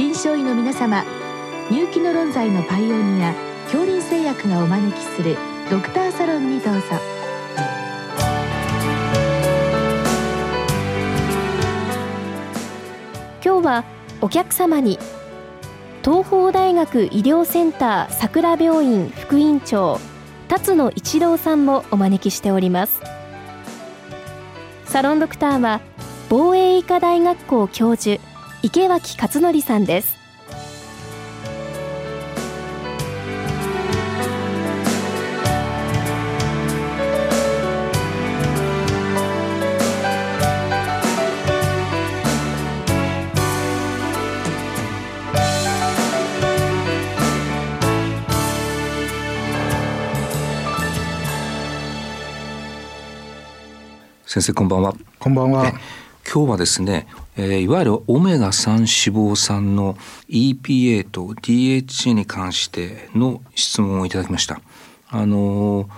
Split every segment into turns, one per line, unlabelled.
臨床医の皆様入気の論剤のパイオニア恐林製薬がお招きするドクターサロンにどうぞ。
今日はお客様に東邦大学医療センター桜病院副院長辰野一郎さんもお招きしております。サロンドクターは防衛医科大学校教授池脇勝則さんです。
先生こんばんは。
こんばんは
今日はですね、えー、いわゆるオメガ3脂肪酸の EPA と DHA に関しての質問をいただきました。あの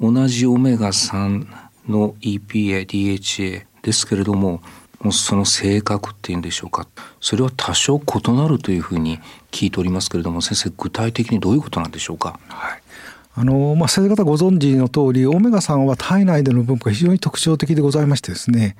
ー、同じオメガ3の EPA、DHA ですけれどももうその性格っていうんでしょうか。それは多少異なるというふうに聞いておりますけれども先生具体的にどういうことなんでしょうか、
はい。あのまあ、先生方ご存知の通りオメガ3は体内での分布が非常に特徴的でございましてですね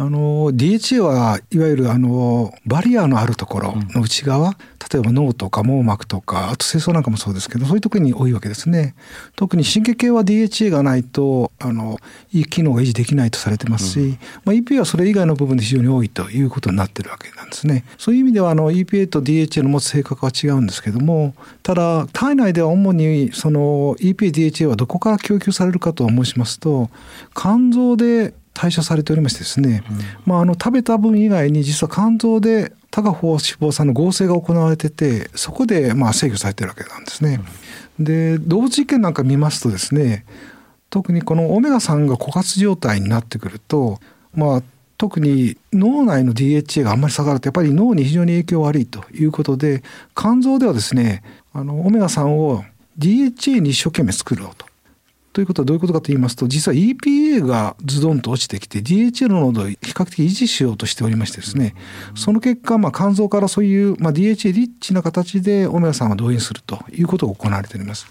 あの DHA はいわゆるあのバリアのあるところの内側、うん、例えば脳とか網膜とかあと清掃なんかもそうですけどそういうところに多いわけですね特に神経系は DHA がないとあのいい機能が維持できないとされてますし、うん、まあ、EPA はそれ以外の部分で非常に多いということになってるわけなんですね。そういう意味ではあの EPA と DHA の持つ性格は違うんですけどもただ体内では主にその EPA、DHA はどこから供給されるかと申しますと肝臓で代謝されておりましてですね、うん、まあ、あの食べた分以外に実は肝臓で他が脂肪酸の合成が行われててそこでまあ制御されてるわけなんですね。うん、で動物実験なんか見ますとですね特にこのオメガ3が枯渇状態になってくるとまあ特に脳内の DHA があんまり下がるとやっぱり脳に非常に影響悪いということで肝臓ではですねあのオメガ3を DHA に一生懸命作ろうとということはどういうことかと言いますと実は EPA がズドンと落ちてきて DHL の濃度を比較的維持しようとしておりましてですねその結果、まあ、肝臓からそういう、まあ、DHA リッチな形でオメガ3を動員するということが行われております。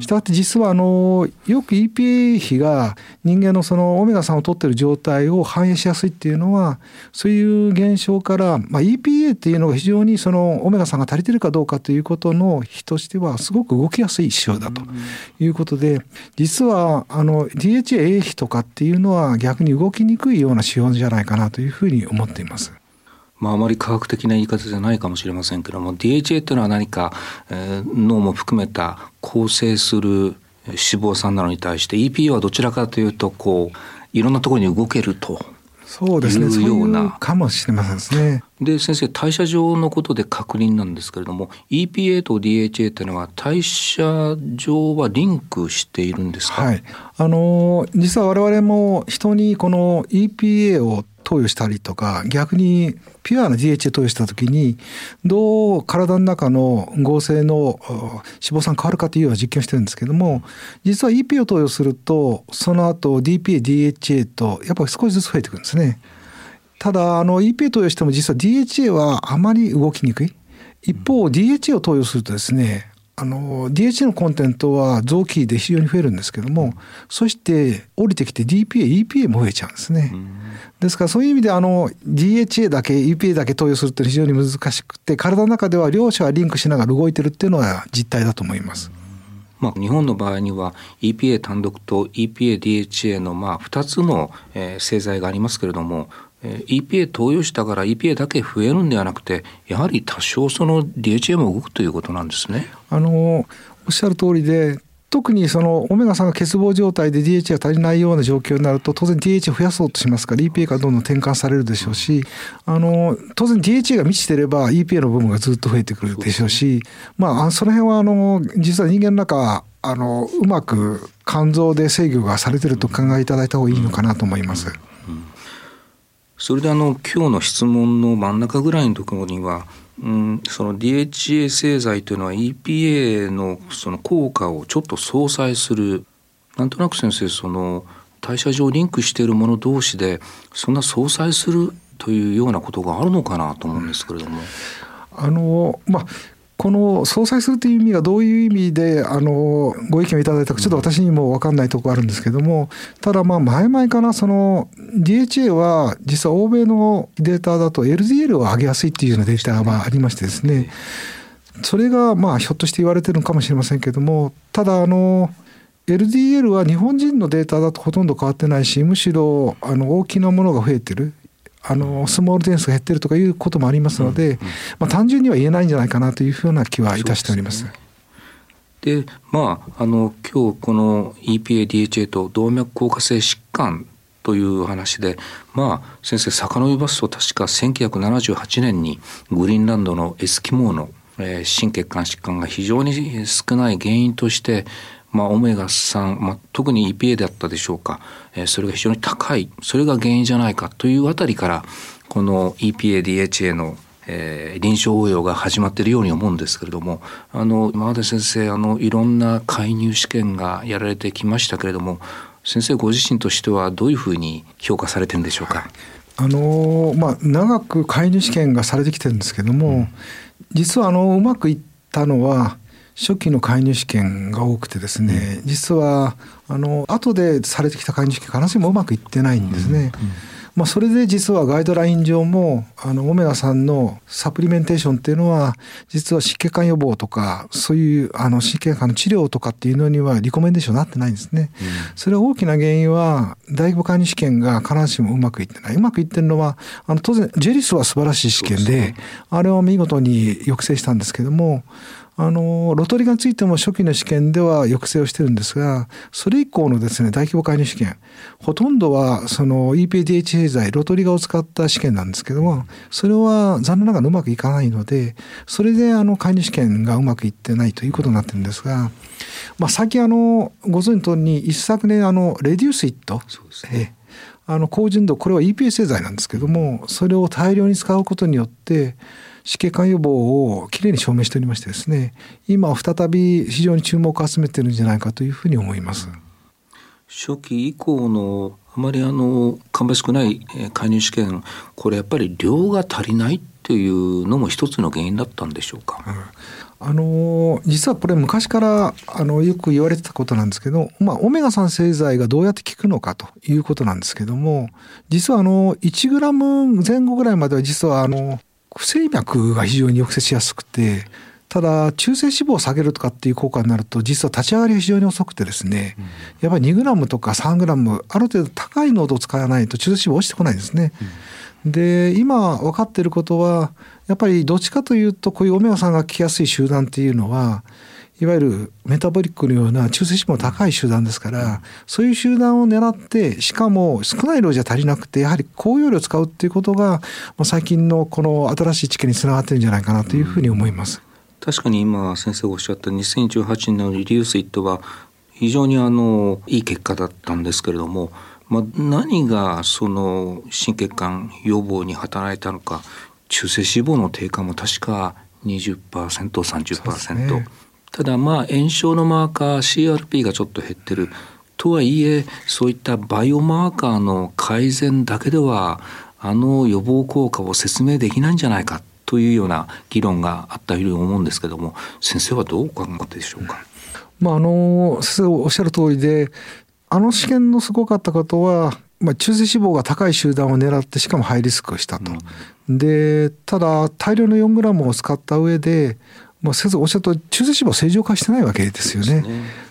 したがって実はあのよく EPA 比が人間のそのオメガ3を取ってる状態を反映しやすいっていうのはそういう現象から、まあ、EPA っていうのが非常にそのオメガ3が足りてるかどうかということの比としてはすごく動きやすい指標だということで実はあの DHA 比とかっていうのは逆に動きにくいような指標じゃないかなというふうに思っています。
まあ、あまり科学的な言い方じゃないかもしれませんけども DHA というのは何か、えー、脳も含めた構成する脂肪酸なのに対して EPA はどちらかというとこういろんなところに動けると
そうですね。いうようなかもしれませんですね。
で先生代謝上のことで確認なんですけれども EPA と DHA というのは代謝上はリンクしているんですか？
はい。あの実は我々も人にこの EPA を投与したりとか逆にピュアな DHA 投与した時にどう体の中の合成の脂肪酸変わるかというような実験をしてるんですけども実は EP を投与するとその後 DPA、DHA とやっぱり少しずつ増えてくるんですね。ただあの EP 投与しても実は DHA はあまり動きにくい。一方 DHA を投与するとですねあの DHA のコンテントは臓器で非常に増えるんですけどもそして降りてきて DPA、EPA も増えちゃうんですね。ですからそういう意味であの DHA だけ EPA だけ投与するって非常に難しくて体の中では両者がリンクしながら動いてるっていうのは実態だと思います。
まあ、日本の場合には EPA 単独と EPA-DHA のまあ2つの、えー、製剤がありますけれども EPA 投与したから EPA だけ増えるんではなくてやはり多少その DHA も動くということなんですね。
あのおっしゃる通りで特にそのオメガ3が欠乏状態で DHA が足りないような状況になると当然 DHA を増やそうとしますから EPA がどんどん転換されるでしょうしあの当然 DHA が満ちてれば EPA の部分がずっと増えてくるでしょうしまあその辺はあの実は人間の中あのうまく肝臓で制御がされてると考えいただいた方がいいのかなと思います。
それであの今日の質問の真ん中ぐらいのところには、うん、その DHA 製剤というのは EPA のその効果をちょっと相殺するなんとなく先生その代謝上リンクしているもの同士でそんな相殺するというようなことがあるのかなと思うんですけれども。
あのまあこの相殺するという意味がどういう意味であのご意見をいただいたかちょっと私にも分かんないところあるんですけどもただまあ前々からその DHA は実は欧米のデータだと LDL を上げやすいっていうようなデータがまあありましてですね。それがまあひょっとして言われてるのかもしれませんけどもただあの LDL は日本人のデータだとほとんど変わってないしむしろあの大きなものが増えてる。あのスモール点数が減ってるとかいうこともありますので、まあ、単純には言えないんじゃないかなというふうな気はいたしております。
で、まあ、あの今日この EPA-DHA と動脈硬化性疾患という話で、まあ、先生遡りますと確か1978年にグリーンランドのエスキモーの、えー、心血管疾患が非常に少ない原因としてまあ、オメガ3、まあ、特に EPA だったでしょうか、えー、それが非常に高い。それが原因じゃないか。というあたりからこの EPA-DHA のえー、臨床応用が始まっているように思うんですけれどもあの今まで先生あのいろんな介入試験がやられてきましたけれども先生ご自身としてはどういうふうに評価されてるんでしょうか？
あのまあ、長く介入試験がされてきてるんですけども、うん、実はあのうまくいったのは初期の介入試験が多くてですね、うん、実はあの後でされてきた介入試験必ずしもうまくいってないんですね。うんうんまあ、それで実はガイドライン上もあのオメガ3のサプリメンテーションっていうのは実は湿気管予防とかそういうあの湿気管の治療とかっていうのにはリコメンデーションになってないんですね。うん、それは大きな原因は大規模介入試験が必ずしもうまくいってない。うまくいってるのはあの当然ジェリスは素晴らしい試験であれは見事に抑制したんですけどもあのロトリがついても初期の試験では抑制をしてるんですがそれ以降のですね大規模介入試験ほとんどはその EPDHA 剤ロトリガを使った試験なんですけどもそれは残念ながらうまくいかないのでそれであの介入試験がうまくいってないということになってるんですが、まあ、最近あのご存知の通りに一昨年あのレデュースイットそうですね。あの高純度これは EPA 製剤なんですけどもそれを大量に使うことによって湿気管予防をきれいに証明しておりましてですね今再び非常に注目を集めてるんじゃないかというふうに思います。
初期以降のあまりあの芳しくない介入試験これやっぱり量が足りないっていうのも一つの原因だったんでしょうか、
うん、あの実はこれ昔からあのよく言われてたことなんですけど、まあ、オメガ3製剤がどうやって効くのかということなんですけども実はあの1グラム前後ぐらいまでは実はあの不整脈が非常に抑制しやすくてただ中性脂肪を下げるとかっていう効果になると実は立ち上がりが非常に遅くてですね、うん、やっぱり2グラムとか3グラムある程度高い濃度を使わないと中性脂肪落ちてこないんですね。うん、で今分かっていることはやっぱりどっちかというとこういうオメガ3が効きやすい集団っていうのはいわゆるメタボリックのような中性脂肪高い集団ですから、そういう集団を狙ってしかも少ない量じゃ足りなくてやはり高容量を使うっていうことが最近のこの新しい知見につながってるんじゃないかなというふうに思います。
確かに今先生がおっしゃった2018年のリリュースイットは非常にあのいい結果だったんですけれども、まあ、何がその心血管予防に働いたのか中性脂肪の低下も確か 20%30%、ね、ただまあ炎症のマーカー CRP がちょっと減ってるとはいえそういったバイオマーカーの改善だけではあの予防効果を説明できないんじゃないかというような議論があったように思うんですけども先生はどうお考えでしょうか、
まあ、あの先生おっしゃる通りであの試験のすごかったことは、まあ、中性脂肪が高い集団を狙ってしかもハイリスクをしたと。うん、でただ大量の4グラムを使った上でまあ、先生おっしゃった中性脂肪正常化してないわけですよね。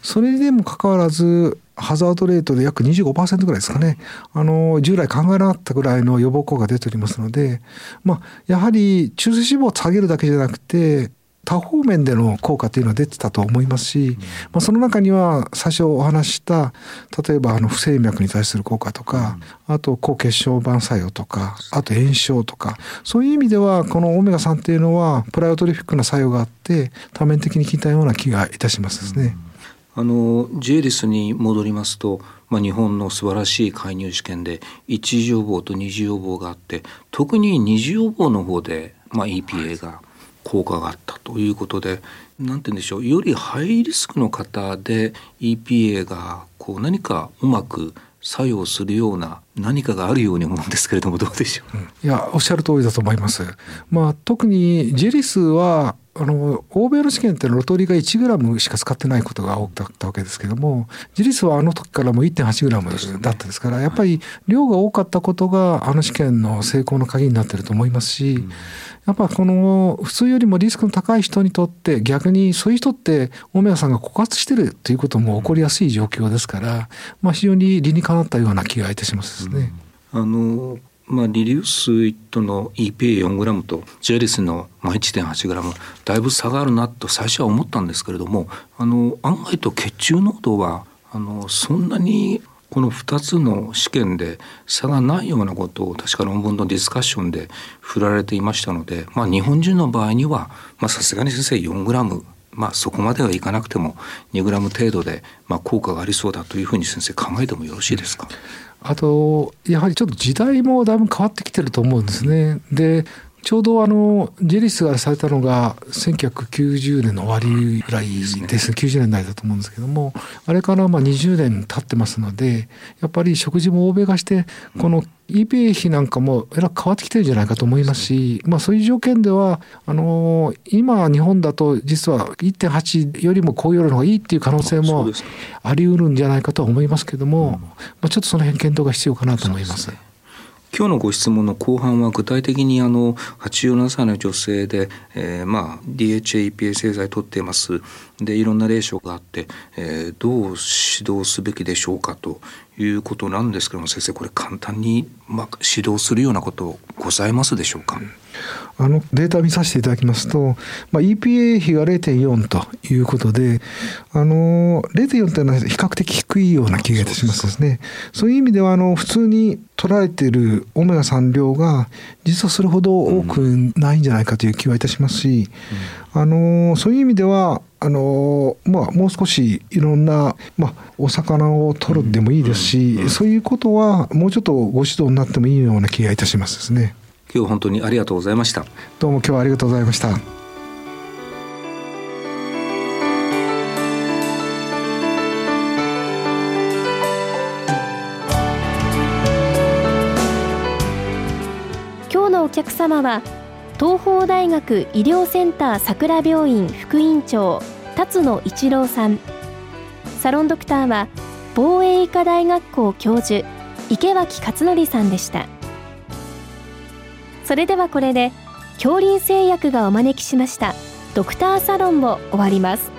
そ、ね、れでもかかわらずハザードレートで約25%ぐらいですかね、あの従来考えなかったぐらいの予防効果が出ておりますので、まあ、やはり中性脂肪を下げるだけじゃなくて多方面での効果というのは出てたと思いますし、まあ、その中には最初お話した例えばあの不整脈に対する効果とか、あと抗血小板作用とかあと炎症とかそういう意味ではこのオメガ3っていうのはプライオトリフィックな作用があって多面的に効いたような気がいたしますですね。
あのジェリスに戻りますと、まあ、日本の素晴らしい介入試験で一次予防と二次予防があって特に二次予防の方で、まあ、EPA が効果があったということで何て言うんでしょうよりハイリスクの方で EPA がこう何かうまく作用するような何かがあるように思うんですけれどもどうでしょう、うん、
いやおっしゃる通りだと思います。まあ、特にジェリスはあの欧米の試験ってロトリが1グラムしか使ってないことが多かったわけですけどもジリスはあの時からも1.8グラムだったですからやっぱり量が多かったことがあの試験の成功の鍵になってると思いますしやっぱこの普通よりもリスクの高い人にとって逆にそういう人ってオメガさんが枯渇してるということも起こりやすい状況ですから、まあ、非常に理にかなったような気がいたしますですね。
あのまあ、リリウスイットの EPA4g とジェリスの 1.8g だいぶ差があるなと最初は思ったんですけれどもあの案外と血中濃度はあのそんなにこの2つの試験で差がないようなことを確か論文のディスカッションで振られていましたので、まあ、日本人の場合にはさすがに先生 4g まあそこまではいかなくても 2g 程度でまあ効果がありそうだというふうに先生考えてもよろしいですか、
あとやはりちょっと時代もだいぶ変わってきてると思うんですね。でちょうどあのジェリスがされたのが1990年の終わりぐらいです90年代だと思うんですけどもあれからまあ20年経ってますのでやっぱり食事も欧米化してこの EPA 比なんかもえらく変わってきてるんじゃないかと思いますし、まあ、そういう条件ではあの今日本だと実は1.8よりも高容量の方がいいっていう可能性もあり得るんじゃないかとは思いますけども、まあ、ちょっとその辺検討が必要かなと思います。
今日のご質問の後半は具体的にあの87歳の女性で、えー、まあ DHA EPA 製剤取っています。でいろんな例書があって、えー、どう指導すべきでしょうかということなんですけども先生これ簡単に、まあ、指導するようなことございますでしょうか、うん
あのデータ見させていただきますと、まあ、EPA 比が0.4ということで、あの0.4というのは比較的低いような気がいたしますですね。そういう意味ではあの普通に捉えているオメガ3量が実はそれほど多くないんじゃないかという気はいたしますし、あのそういう意味ではあのまあ、もう少しいろんな、まあ、お魚を取るでもいいですし、そういうことはもうちょっとご指導になってもいいような気がいたしますですね。
今日本当にありがとうございました。
どうも今日はありがとうございました。
今日のお客様は東邦大学医療センター桜病院副院長辰野一郎さん。サロンドクターは防衛医科大学校教授池脇勝則さんでした。それではこれで恐林製薬がお招きしましたドクターサロンを終わります。